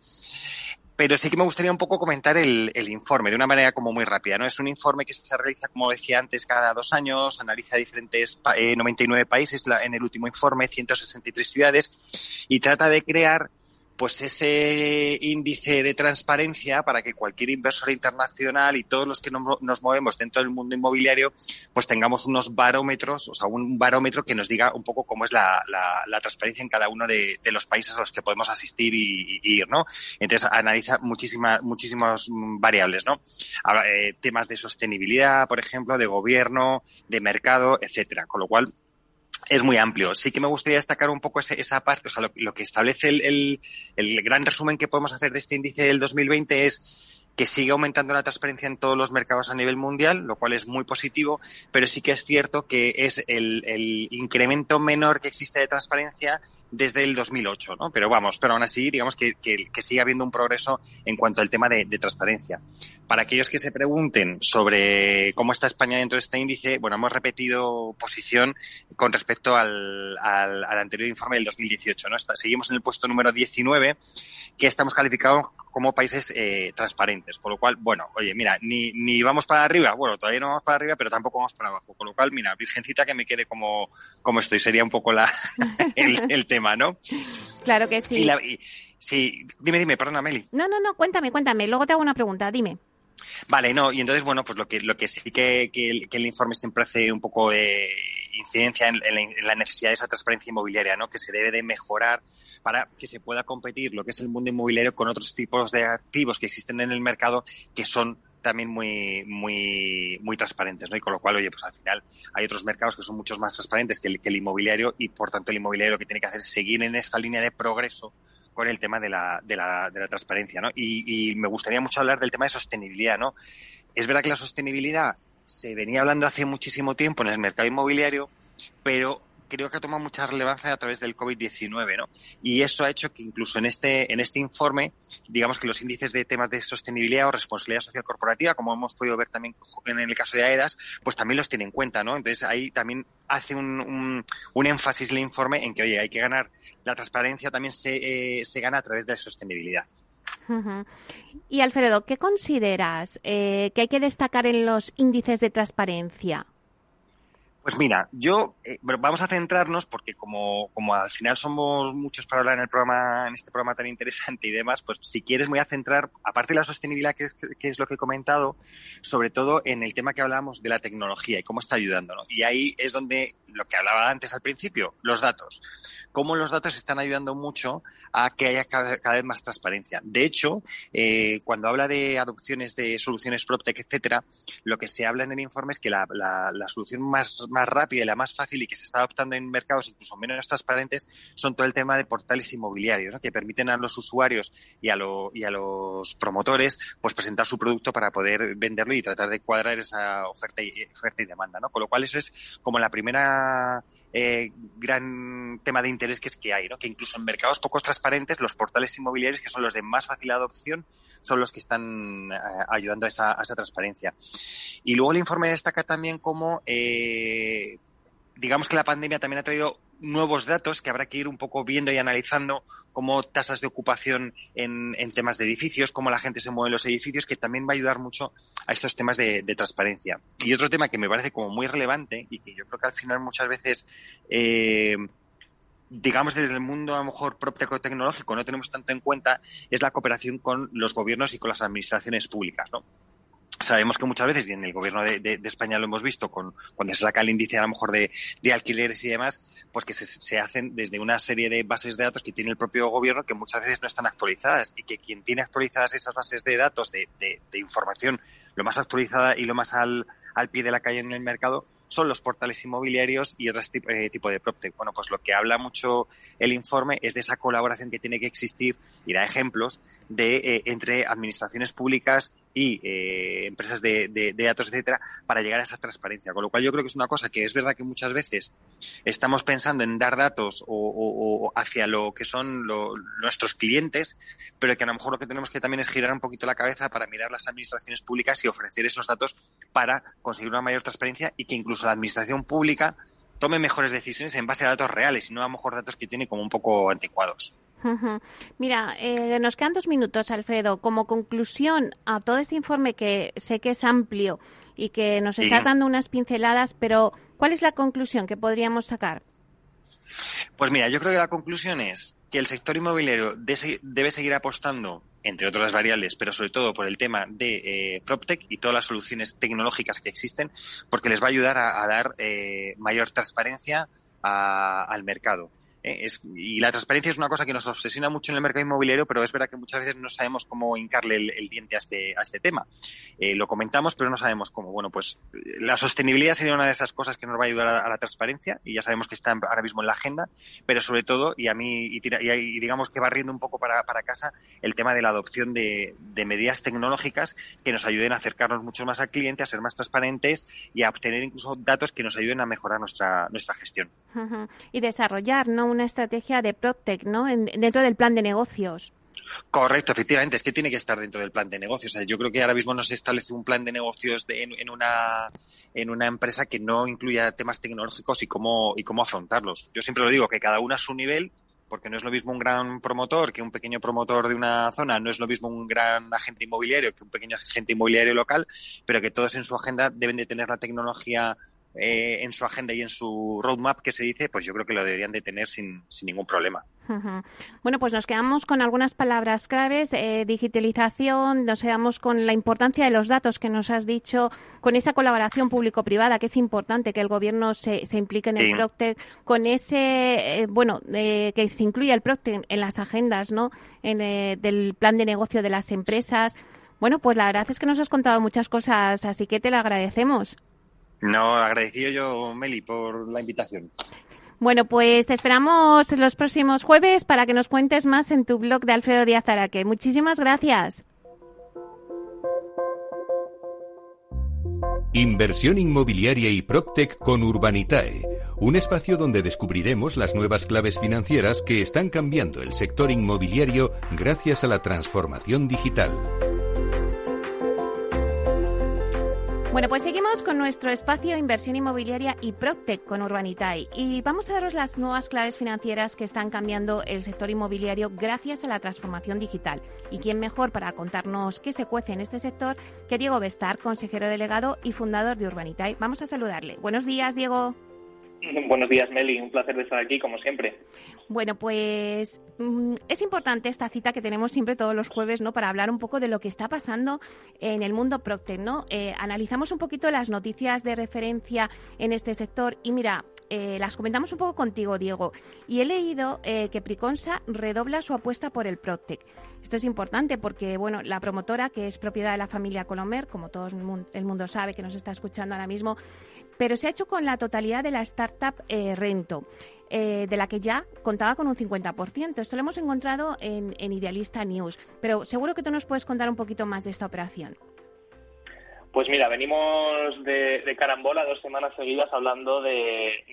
Pero sí que me gustaría un poco comentar el, el, informe de una manera como muy rápida. ¿no? Es un informe que se realiza, como decía antes, cada dos años, analiza diferentes eh, 99 países la, en el último informe, 163 ciudades, y trata de crear pues ese índice de transparencia para que cualquier inversor internacional y todos los que nos movemos dentro del mundo inmobiliario, pues tengamos unos barómetros, o sea, un barómetro que nos diga un poco cómo es la, la, la transparencia en cada uno de, de, los países a los que podemos asistir y, ir, ¿no? Entonces analiza muchísimas, muchísimas variables, ¿no? Eh, temas de sostenibilidad, por ejemplo, de gobierno, de mercado, etcétera. Con lo cual, es muy amplio. Sí que me gustaría destacar un poco ese, esa parte, o sea, lo, lo que establece el, el, el, gran resumen que podemos hacer de este índice del 2020 es que sigue aumentando la transparencia en todos los mercados a nivel mundial, lo cual es muy positivo, pero sí que es cierto que es el, el incremento menor que existe de transparencia desde el 2008, ¿no? Pero vamos, pero aún así, digamos que, que, que sigue habiendo un progreso en cuanto al tema de, de, transparencia. Para aquellos que se pregunten sobre cómo está España dentro de este índice, bueno, hemos repetido posición con respecto al, al, al anterior informe del 2018, ¿no? Seguimos en el puesto número 19, que estamos calificados como países eh, transparentes. Con lo cual, bueno, oye, mira, ni, ni vamos para arriba, bueno, todavía no vamos para arriba, pero tampoco vamos para abajo. Con lo cual, mira, virgencita que me quede como, como estoy, sería un poco la, el, el tema, ¿no? Claro que sí. Y la, y, sí, dime, dime, perdona, Meli. No, no, no, cuéntame, cuéntame, luego te hago una pregunta, dime. Vale, no, y entonces, bueno, pues lo que, lo que sí que, que, el, que el informe siempre hace un poco de incidencia en, en, la, en la necesidad de esa transparencia inmobiliaria, ¿no? Que se debe de mejorar para que se pueda competir lo que es el mundo inmobiliario con otros tipos de activos que existen en el mercado que son también muy, muy, muy transparentes, ¿no? Y con lo cual, oye, pues al final hay otros mercados que son muchos más transparentes que el, que el inmobiliario y por tanto el inmobiliario lo que tiene que hacer es seguir en esta línea de progreso con el tema de la, de la, de la transparencia, ¿no? Y, y me gustaría mucho hablar del tema de sostenibilidad, ¿no? Es verdad que la sostenibilidad se venía hablando hace muchísimo tiempo en el mercado inmobiliario, pero creo que ha tomado mucha relevancia a través del COVID-19, ¿no? Y eso ha hecho que incluso en este, en este informe, digamos que los índices de temas de sostenibilidad o responsabilidad social corporativa, como hemos podido ver también en el caso de AEDAS, pues también los tiene en cuenta, ¿no? Entonces ahí también hace un, un, énfasis el informe en que, oye, hay que ganar, la transparencia también se, eh, se gana a través de la sostenibilidad. Y Alfredo, ¿qué consideras eh, que hay que destacar en los índices de transparencia? Pues mira, yo eh, vamos a centrarnos porque como, como al final somos muchos para hablar en el programa, en este programa tan interesante y demás, pues si quieres me voy a centrar, aparte de la sostenibilidad que es, que es lo que he comentado, sobre todo en el tema que hablamos de la tecnología y cómo está ayudando, ¿no? Y ahí es donde lo que hablaba antes al principio, los datos. Cómo los datos están ayudando mucho a que haya cada, vez más transparencia. De hecho, eh, cuando habla de adopciones de soluciones PropTech, etcétera, lo que se habla en el informe es que la, la, la solución más rápida y la más fácil y que se está adoptando en mercados incluso menos transparentes son todo el tema de portales inmobiliarios, que permiten a los usuarios y a, lo, y a los promotores pues presentar su producto para poder venderlo y tratar de cuadrar esa oferta y, oferta y demanda. ¿no? Con lo cual eso es como la primera eh, gran tema de interés que es que hay, ¿no? Que incluso en mercados poco transparentes, los portales inmobiliarios, que son los de más fácil adopción, son los que están eh, ayudando a esa, a esa, transparencia. Y luego el informe destaca también cómo, eh, digamos que la pandemia también ha traído nuevos datos que habrá que ir un poco viendo y analizando como tasas de ocupación en, temas de edificios, cómo la gente se mueve en los edificios, que también va a ayudar mucho a estos temas de, de, transparencia. Y otro tema que me parece como muy relevante y que yo creo que al final muchas veces, eh, digamos desde el mundo a lo mejor propio tecnológico no tenemos tanto en cuenta, es la cooperación con los gobiernos y con las administraciones públicas, ¿no? Sabemos que muchas veces, y en el gobierno de, de, de, España lo hemos visto, con, cuando se saca el índice a lo mejor de, de alquileres y demás, pues que se, se, hacen desde una serie de bases de datos que tiene el propio gobierno que muchas veces no están actualizadas y que quien tiene actualizadas esas bases de datos de, de información lo más actualizada y lo más al, al pie de la calle en el mercado son los portales inmobiliarios y otro tipo, eh, tipo de PropTech. Bueno, pues lo que habla mucho el informe es de esa colaboración que tiene que existir y da ejemplos de eh, entre administraciones públicas y eh, empresas de, datos, etcétera, para llegar a esa transparencia. Con lo cual yo creo que es una cosa que es verdad que muchas veces estamos pensando en dar datos o, hacia lo que son nuestros clientes, pero que a lo mejor lo que tenemos que también es girar un poquito la cabeza para mirar las administraciones públicas y ofrecer esos datos para conseguir una mayor transparencia y que incluso la administración pública tome mejores decisiones en base a datos reales y no a lo mejor datos que tiene como un poco anticuados. Uh -huh. Mira, eh, nos quedan dos minutos, Alfredo. Como conclusión a todo este informe que sé que es amplio y que nos estás dando unas pinceladas, pero ¿cuál es la conclusión que podríamos sacar? Pues mira, yo creo que la conclusión es que el sector inmobiliario debe seguir apostando, entre otras variables, pero sobre todo por el tema de eh, PropTech y todas las soluciones tecnológicas que existen, porque les va a ayudar a, a dar eh, mayor transparencia a, al mercado. Eh, es, y la transparencia es una cosa que nos obsesiona mucho en el mercado inmobiliario, pero es verdad que muchas veces no sabemos cómo hincarle el, diente a este, a este tema. Eh, lo comentamos, pero no sabemos cómo. Bueno, pues la sostenibilidad sería una de esas cosas que nos va a ayudar a, la transparencia y ya sabemos que está ahora mismo en la agenda, pero sobre todo, y a mí, y, digamos que barriendo un poco para, para casa, el tema de la adopción de, de, medidas tecnológicas que nos ayuden a acercarnos mucho más al cliente, a ser más transparentes y a obtener incluso datos que nos ayuden a mejorar nuestra, nuestra gestión. Y desarrollar, ¿no? Una estrategia de PropTech ¿no? En, dentro del plan de negocios. Correcto, efectivamente, es que tiene que estar dentro del plan de negocios. Yo creo que ahora mismo no se establece un plan de negocios de, en, en, una en una empresa que no incluya temas tecnológicos y cómo y cómo afrontarlos. Yo siempre lo digo que cada uno a su nivel, porque no es lo mismo un gran promotor que un pequeño promotor de una zona, no es lo mismo un gran agente inmobiliario que un pequeño agente inmobiliario local, pero que todos en su agenda deben de tener la tecnología eh, en su agenda y en su roadmap que se dice, pues yo creo que lo deberían de tener sin, sin ningún problema. Uh -huh. Bueno, pues nos quedamos con algunas palabras claves, eh, digitalización, nos quedamos con la importancia de los datos que nos has dicho, con esa colaboración público-privada, que es importante que el gobierno se, se implique en el sí. Procter, con ese, eh, bueno, eh, que se incluya el Procter en las agendas, ¿no? En, eh, del plan de negocio de las empresas. Bueno, pues la verdad es que nos has contado muchas cosas, así que te lo agradecemos. No, agradecido yo, Meli, por la invitación. Bueno, pues te esperamos los próximos jueves para que nos cuentes más en tu blog de Alfredo Díaz Araque. Muchísimas gracias. Inversión inmobiliaria y PropTech con Urbanitae, un espacio donde descubriremos las nuevas claves financieras que están cambiando el sector inmobiliario gracias a la transformación digital. Bueno, pues seguimos con nuestro espacio Inversión Inmobiliaria y Proctec con Urbanitai. Y vamos a daros las nuevas claves financieras que están cambiando el sector inmobiliario gracias a la transformación digital. ¿Y quién mejor para contarnos qué se cuece en este sector que Diego Bestar, consejero delegado y fundador de Urbanitai? Vamos a saludarle. Buenos días, Diego. Buenos días, Meli. Un placer de estar aquí, como siempre. Bueno, pues mm, es importante esta cita que tenemos siempre todos los jueves, ¿no? Para hablar un poco de lo que está pasando en el mundo Procter, ¿no? Eh, analizamos un poquito las noticias de referencia en este sector y mira, eh, las comentamos un poco contigo, Diego. Y he leído eh, que Priconsa redobla su apuesta por el Proctec. Esto es importante porque, bueno, la promotora, que es propiedad de la familia Colomer, como todo el mundo sabe que nos está escuchando ahora mismo, pero se ha hecho con la totalidad de la startup eh, Rento. de la que ya contaba con un 50%. Esto lo hemos encontrado en, Idealista News, pero seguro que tú nos puedes contar un poquito más de esta operación. Pues mira, venimos de, carambola dos semanas seguidas hablando de,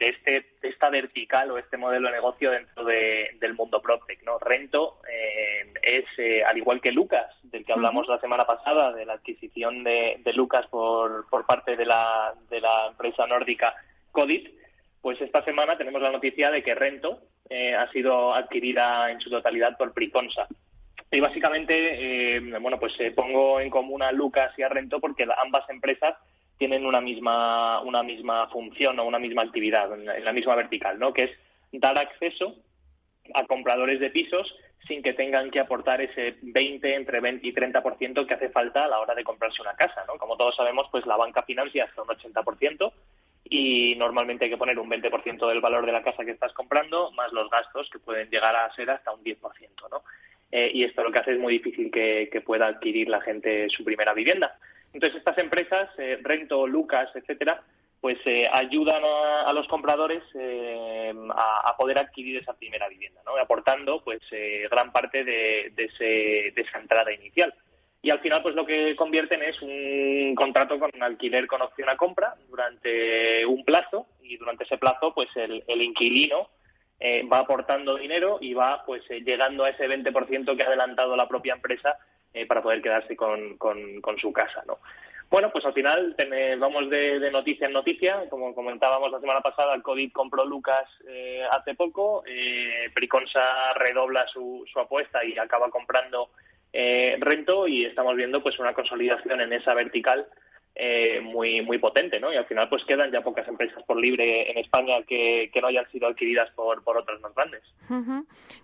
este, esta vertical o este modelo de negocio dentro del mundo PropTech. ¿no? Rento eh, es, eh, al igual que Lucas, del que hablamos la semana pasada, de la adquisición de, Lucas por, parte de la, empresa nórdica Codit, pues esta semana tenemos la noticia de que Rento eh, ha sido adquirida en su totalidad por Priconsa. Y básicamente, eh, bueno, pues eh, pongo en común a Lucas y a Rento porque ambas empresas tienen una misma, una misma función o una misma actividad en la misma vertical, ¿no? Que es dar acceso a compradores de pisos sin que tengan que aportar ese 20, entre 20 y 30% que hace falta a la hora de comprarse una casa, ¿no? Como todos sabemos, pues la banca financia hasta un 80% y normalmente hay que poner un 20% del valor de la casa que estás comprando más los gastos que pueden llegar a ser hasta un 10%, ¿no? Eh, y esto lo que hace es muy difícil que, pueda adquirir la gente su primera vivienda. Entonces estas empresas, eh, Rento, Lucas, etcétera, pues eh, ayudan a, los compradores a, poder adquirir esa primera vivienda, ¿no? aportando pues gran parte de, de, esa entrada inicial. Y al final, pues lo que convierten es un contrato con un alquiler con opción a compra durante un plazo y durante ese plazo, pues el, el inquilino eh, va aportando dinero y va pues eh, llegando a ese 20% que ha adelantado la propia empresa eh, para poder quedarse con, con, su casa, ¿no? Bueno, pues al final vamos de, noticia en noticia. Como comentábamos la semana pasada, el COVID compró Lucas hace poco. Priconsa redobla su, su, apuesta y acaba comprando Rento y estamos viendo pues una consolidación en esa vertical eh, muy muy potente, ¿no? Y al final pues quedan ya pocas empresas por libre en España que, no hayan sido adquiridas por, por otras más grandes.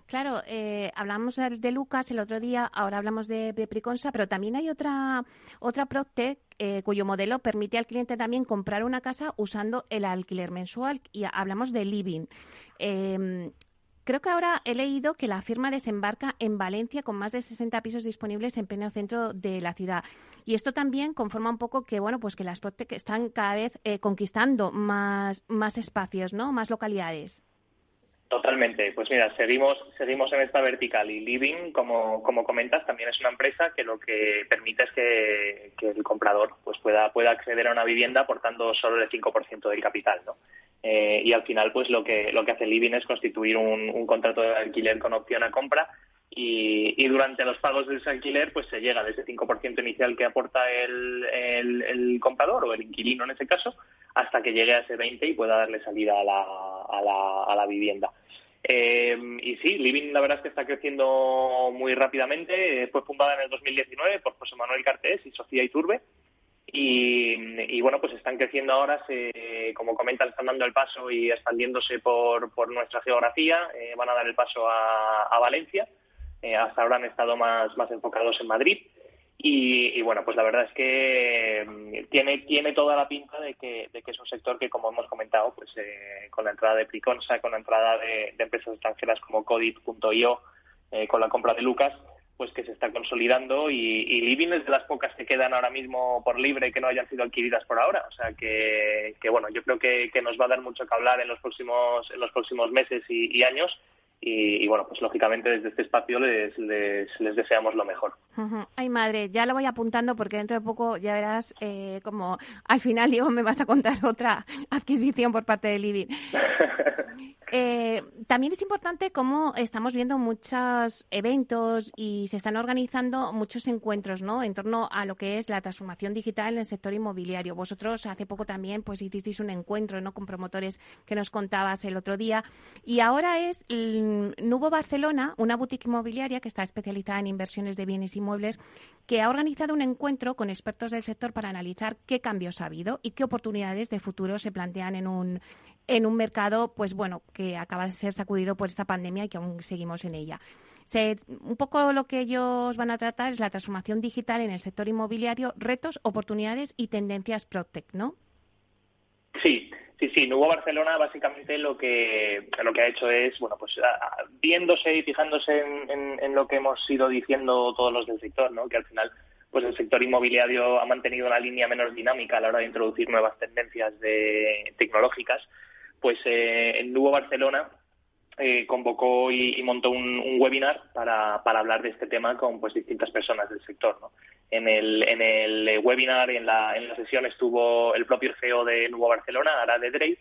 Claro, eh, hablamos de, Lucas el otro día, ahora hablamos de, Priconsa, pero también hay otra otra Proctec eh, cuyo modelo permite al cliente también comprar una casa usando el alquiler mensual y hablamos de Living. Creo que ahora he leído que la firma desembarca en Valencia con más de 60 pisos disponibles en pleno centro de la ciudad. Y esto también conforma un poco que, bueno, pues que las Protec están cada vez eh, conquistando más, más espacios, ¿no? Más localidades. Totalmente. Pues mira, seguimos, seguimos en esta vertical y Living, como, como comentas, también es una empresa que lo que permite es que, el comprador pues pueda, pueda acceder a una vivienda aportando solo el 5% del capital, ¿no? Eh, y al final pues lo que lo que hace Living es constituir un, contrato de alquiler con opción a compra y, durante los pagos de ese alquiler pues se llega de ese 5% inicial que aporta el, el, comprador o el inquilino en ese caso hasta que llegue a ese 20 y pueda darle salida a la, a la, a la vivienda. Eh, y sí, Living la verdad es que está creciendo muy rápidamente. Fue fundada en el 2019 por José Manuel Cartés y Sofía Iturbe y, bueno, pues están creciendo ahora, como comentan, están dando el paso y expandiéndose por, por nuestra geografía. Eh, van a dar el paso a, Valencia. Eh, hasta ahora han estado más, más enfocados en Madrid. Y, bueno, pues la verdad es que mm, tiene, tiene toda la pinta de que, de que es un sector que, como hemos comentado, pues eh, con la entrada de Priconsa, con la entrada de, empresas extranjeras como Codit.io, con la compra de Lucas, pues que se está consolidando y, Living es de las pocas que quedan ahora mismo por libre que no hayan sido adquiridas por ahora. O sea que, bueno, yo creo que, nos va a dar mucho que hablar en los próximos, en los próximos meses y, años. Y, bueno, pues lógicamente desde este espacio les, les, deseamos lo mejor. Ay, madre, ya lo voy apuntando porque dentro de poco ya verás eh, como al final, Diego, me vas a contar otra adquisición por parte de Living. Eh, también es importante cómo estamos viendo muchos eventos y se están organizando muchos encuentros, ¿no? En torno a lo que es la transformación digital en el sector inmobiliario. Vosotros hace poco también, pues hicisteis un encuentro, ¿no? Con promotores que nos contabas el otro día. Y ahora es Nubo Barcelona, una boutique inmobiliaria que está especializada en inversiones de bienes inmuebles, que ha organizado un encuentro con expertos del sector para analizar qué cambios ha habido y qué oportunidades de futuro se plantean en un en un mercado, pues bueno, que acaba de ser sacudido por esta pandemia y que aún seguimos en ella. un poco lo que ellos van a tratar es la transformación digital en el sector inmobiliario, retos, oportunidades y tendencias ProTech, ¿no? Sí, sí, sí. Nuevo Barcelona básicamente lo que lo que ha hecho es, bueno, pues viéndose y fijándose en, lo que hemos ido diciendo todos los del sector, ¿no? Que al final pues el sector inmobiliario ha mantenido una línea menos dinámica a la hora de introducir nuevas tendencias de, tecnológicas pues eh, en Nuevo Barcelona eh, convocó y, montó un, webinar para, hablar de este tema con pues distintas personas del sector. En, el, en el webinar, en la, en la sesión estuvo el propio CEO de Nuevo Barcelona, Ara de Drey,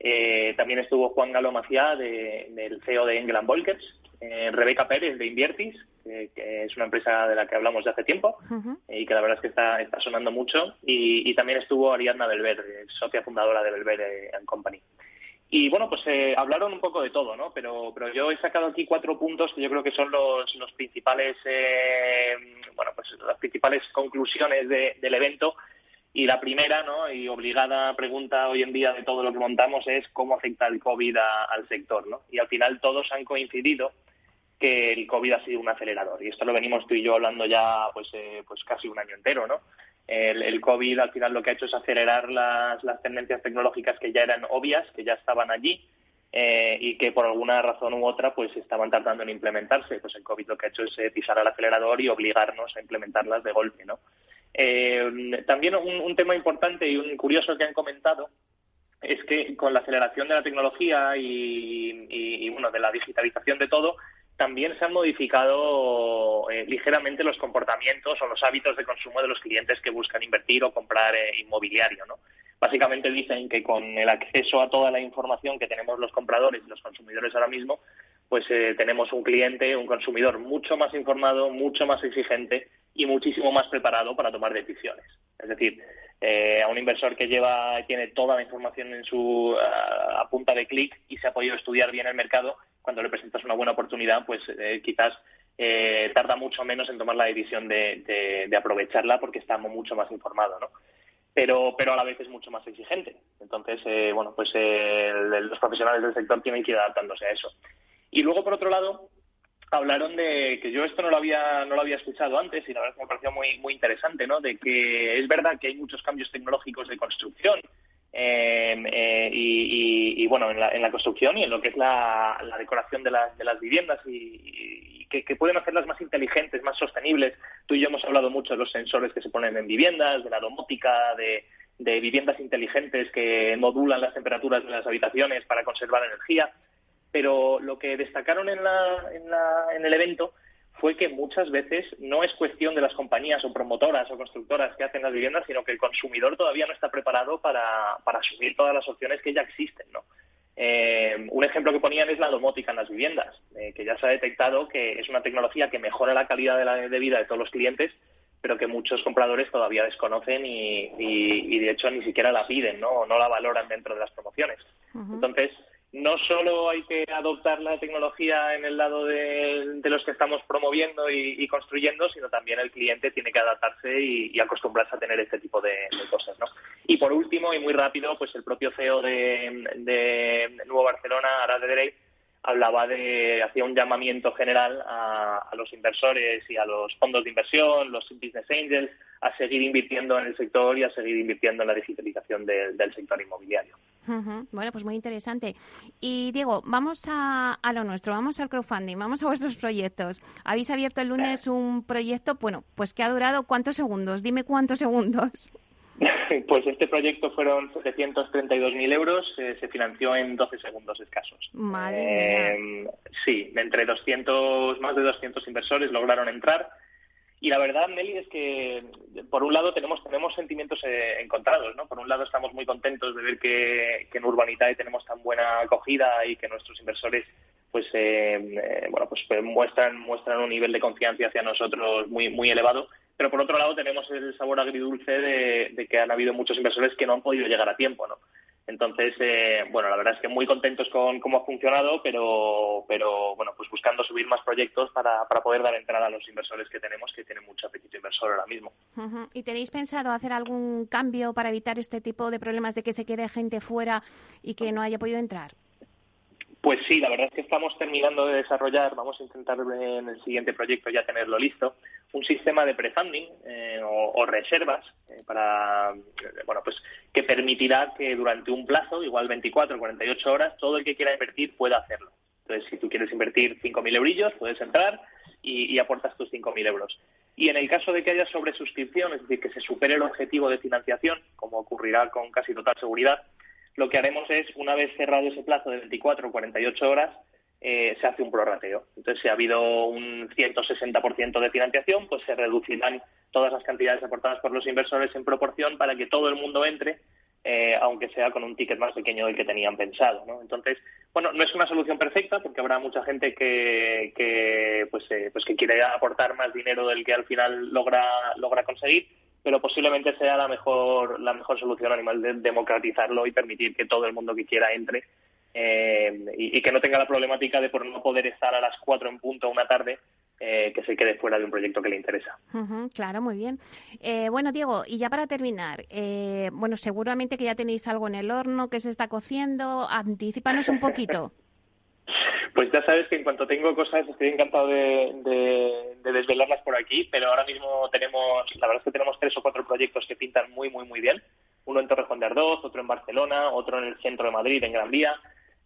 eh, también estuvo Juan Galo Maciá, del CEO de England Volkers, eh, Rebeca Pérez de Inviertis, que es una empresa de la que hablamos de hace tiempo y que la verdad es que está, está sonando mucho, y, también estuvo Ariadna Belver, socia fundadora de Belver Company. Y bueno, pues eh, hablaron un poco de todo, ¿no? Pero, pero yo he sacado aquí cuatro puntos que yo creo que son los, los principales, eh, bueno, pues las principales conclusiones del evento. Y la primera, ¿no? Y obligada pregunta hoy en día de todo lo que montamos es cómo afecta el COVID al sector, ¿no? Y al final todos han coincidido que el COVID ha sido un acelerador. Y esto lo venimos tú y yo hablando ya, pues, eh, pues casi un año entero, ¿no? El, COVID al final lo que ha hecho es acelerar las, tendencias tecnológicas que ya eran obvias, que ya estaban allí eh, y que por alguna razón u otra pues estaban tardando en implementarse. Pues el COVID lo que ha hecho es eh, pisar al acelerador y obligarnos a implementarlas de golpe, ¿no? Eh, también un, tema importante y un curioso que han comentado es que con la aceleración de la tecnología y, bueno de la digitalización de todo también se han modificado eh, ligeramente los comportamientos o los hábitos de consumo de los clientes que buscan invertir o comprar eh, inmobiliario. ¿no? Básicamente dicen que con el acceso a toda la información que tenemos los compradores y los consumidores ahora mismo, pues eh, tenemos un cliente, un consumidor mucho más informado, mucho más exigente y muchísimo más preparado para tomar decisiones. Es decir, a un inversor que lleva tiene toda la información en su a punta de clic y se ha podido estudiar bien el mercado, cuando le presentas una buena oportunidad, pues eh, quizás eh, tarda mucho menos en tomar la decisión de, aprovecharla porque está mucho más informado, ¿no? Pero, pero a la vez es mucho más exigente. Entonces, eh, bueno, pues los profesionales del sector tienen que ir adaptándose a eso. Y luego, por otro lado, hablaron de que yo esto no lo había no lo había escuchado antes y la verdad que me pareció muy muy interesante no de que es verdad que hay muchos cambios tecnológicos de construcción Em, eh, y, bueno, en la, construcción y en lo que es la, decoración de, de, las viviendas y, que, pueden hacerlas más inteligentes, más sostenibles. Tú y yo hemos hablado mucho de los sensores que se ponen en viviendas, de la domótica, de, viviendas inteligentes que modulan las temperaturas de las habitaciones para conservar energía. Pero lo que destacaron en, la, en el evento fue que muchas veces no es cuestión de las compañías o promotoras o constructoras que hacen las viviendas, sino que el consumidor todavía no está preparado para, asumir todas las opciones que ya existen, ¿no? Eh, un ejemplo que ponían es la domótica en las viviendas, eh, que ya se ha detectado que es una tecnología que mejora la calidad de, la, de vida de todos los clientes, pero que muchos compradores todavía desconocen y, de hecho ni siquiera la piden, ¿no? O no la valoran dentro de las promociones. Entonces, no solo hay que adoptar la tecnología en el lado de, los que estamos promoviendo y, construyendo, sino también el cliente tiene que adaptarse y, acostumbrarse a tener este tipo de, cosas. ¿no? Y por último, y muy rápido, pues el propio CEO de, Nuevo Barcelona, Ara de hablaba de, hacía un llamamiento general a, los inversores y a los fondos de inversión, los business angels, a seguir invirtiendo en el sector y a seguir invirtiendo en la digitalización del sector inmobiliario. Bueno, pues muy interesante. Y Diego, vamos a, lo nuestro, vamos al crowdfunding, vamos a vuestros proyectos. Habéis abierto el lunes un proyecto, bueno, pues que ha durado cuántos segundos, dime cuántos segundos. Pues este proyecto fueron 732.000 euros, eh, se financió en 12 segundos escasos. Madre eh, sí, entre 200, más de 200 inversores lograron entrar Y la verdad, Meli, es que por un lado tenemos tenemos sentimientos eh, encontrados, ¿no? Por un lado estamos muy contentos de ver que, que en Urbanitae tenemos tan buena acogida y que nuestros inversores pues eh, eh, bueno pues muestran muestran un nivel de confianza hacia nosotros muy muy elevado pero por otro lado tenemos el sabor agridulce de, de que han habido muchos inversores que no han podido llegar a tiempo no entonces, eh, bueno, la verdad es que muy contentos con cómo ha funcionado, pero, pero bueno, pues buscando subir más proyectos para, para poder dar entrada a los inversores que tenemos, que tienen mucho apetito inversor ahora mismo. ¿Y tenéis pensado hacer algún cambio para evitar este tipo de problemas de que se quede gente fuera y que no haya podido entrar? Pues sí, la verdad es que estamos terminando de desarrollar, vamos a intentar en el siguiente proyecto ya tenerlo listo, un sistema de prefunding eh, o, reservas eh, para, bueno, pues que permitirá que durante un plazo, igual 24 o 48 horas, todo el que quiera invertir pueda hacerlo. Entonces, si tú quieres invertir 5.000 eurillos, puedes entrar y, y aportas tus 5.000 euros. Y en el caso de que haya sobresuscripción, es decir, que se supere el objetivo de financiación, como ocurrirá con casi total seguridad, lo que haremos es, una vez cerrado ese plazo de 24 o 48 horas, eh, se hace un prorrateo. Entonces, si ha habido un 160% de financiación, pues se reducirán todas las cantidades aportadas por los inversores en proporción para que todo el mundo entre, eh, aunque sea con un ticket más pequeño del que tenían pensado. ¿no? Entonces, bueno, no es una solución perfecta porque habrá mucha gente que, que pues, eh, pues que quiere aportar más dinero del que al final logra, logra conseguir pero posiblemente sea la mejor, la mejor solución animal de democratizarlo y permitir que todo el mundo que quiera entre eh, y, que no tenga la problemática de por no poder estar a las cuatro en punto una tarde eh, que se quede fuera de un proyecto que le interesa. claro, muy bien. Eh, bueno, Diego, y ya para terminar, bueno, seguramente que ya tenéis algo en el horno que se está cociendo. Anticípanos un poquito. Pues ya sabes que en cuanto tengo cosas estoy encantado de, desvelarlas por aquí, pero ahora mismo tenemos, la verdad es que tenemos tres o cuatro proyectos que pintan muy, muy, muy bien. Uno en Torrejón de Ardoz, otro en Barcelona, otro en el centro de Madrid, en Gran Vía.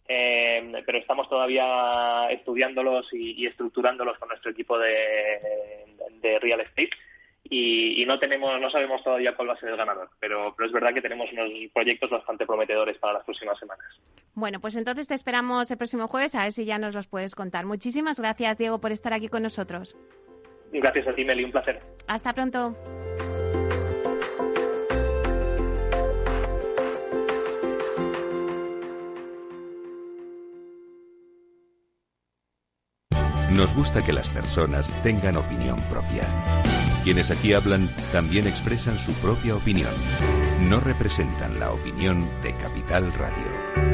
Eh, pero estamos todavía estudiándolos y, estructurándolos con nuestro equipo de, de real estate y, no tenemos, no sabemos todavía cuál va a ser el ganador, pero, pero es verdad que tenemos unos proyectos bastante prometedores para las próximas semanas. Bueno, pues entonces te esperamos el próximo jueves a ver si ya nos los puedes contar. Muchísimas gracias, Diego, por estar aquí con nosotros. Gracias a ti, Meli, un placer. Hasta pronto. Nos gusta que las personas tengan opinión propia. Quienes aquí hablan también expresan su propia opinión. No representan la opinión de Capital Radio.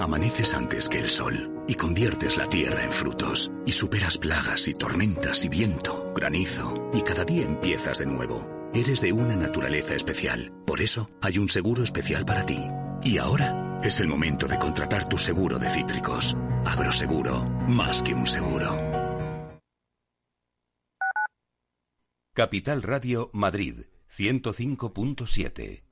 Amaneces antes que el sol y conviertes la tierra en frutos y superas plagas y tormentas y viento, granizo y cada día empiezas de nuevo. Eres de una naturaleza especial, por eso hay un seguro especial para ti. Y ahora es el momento de contratar tu seguro de cítricos. Agroseguro, más que un seguro. Capital Radio Madrid, 105.7.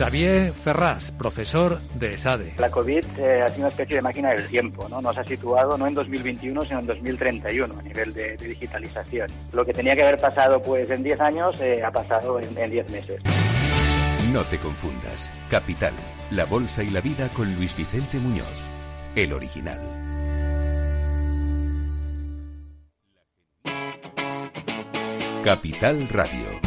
Xavier Ferraz, profesor de ESADE. La COVID eh, ha sido una especie de máquina del tiempo, ¿no? Nos ha situado no en 2021, sino en 2031 a nivel de, digitalización. Lo que tenía que haber pasado pues en 10 años eh, ha pasado en 10 meses. No te confundas. Capital, la bolsa y la vida con Luis Vicente Muñoz, el original. Capital Radio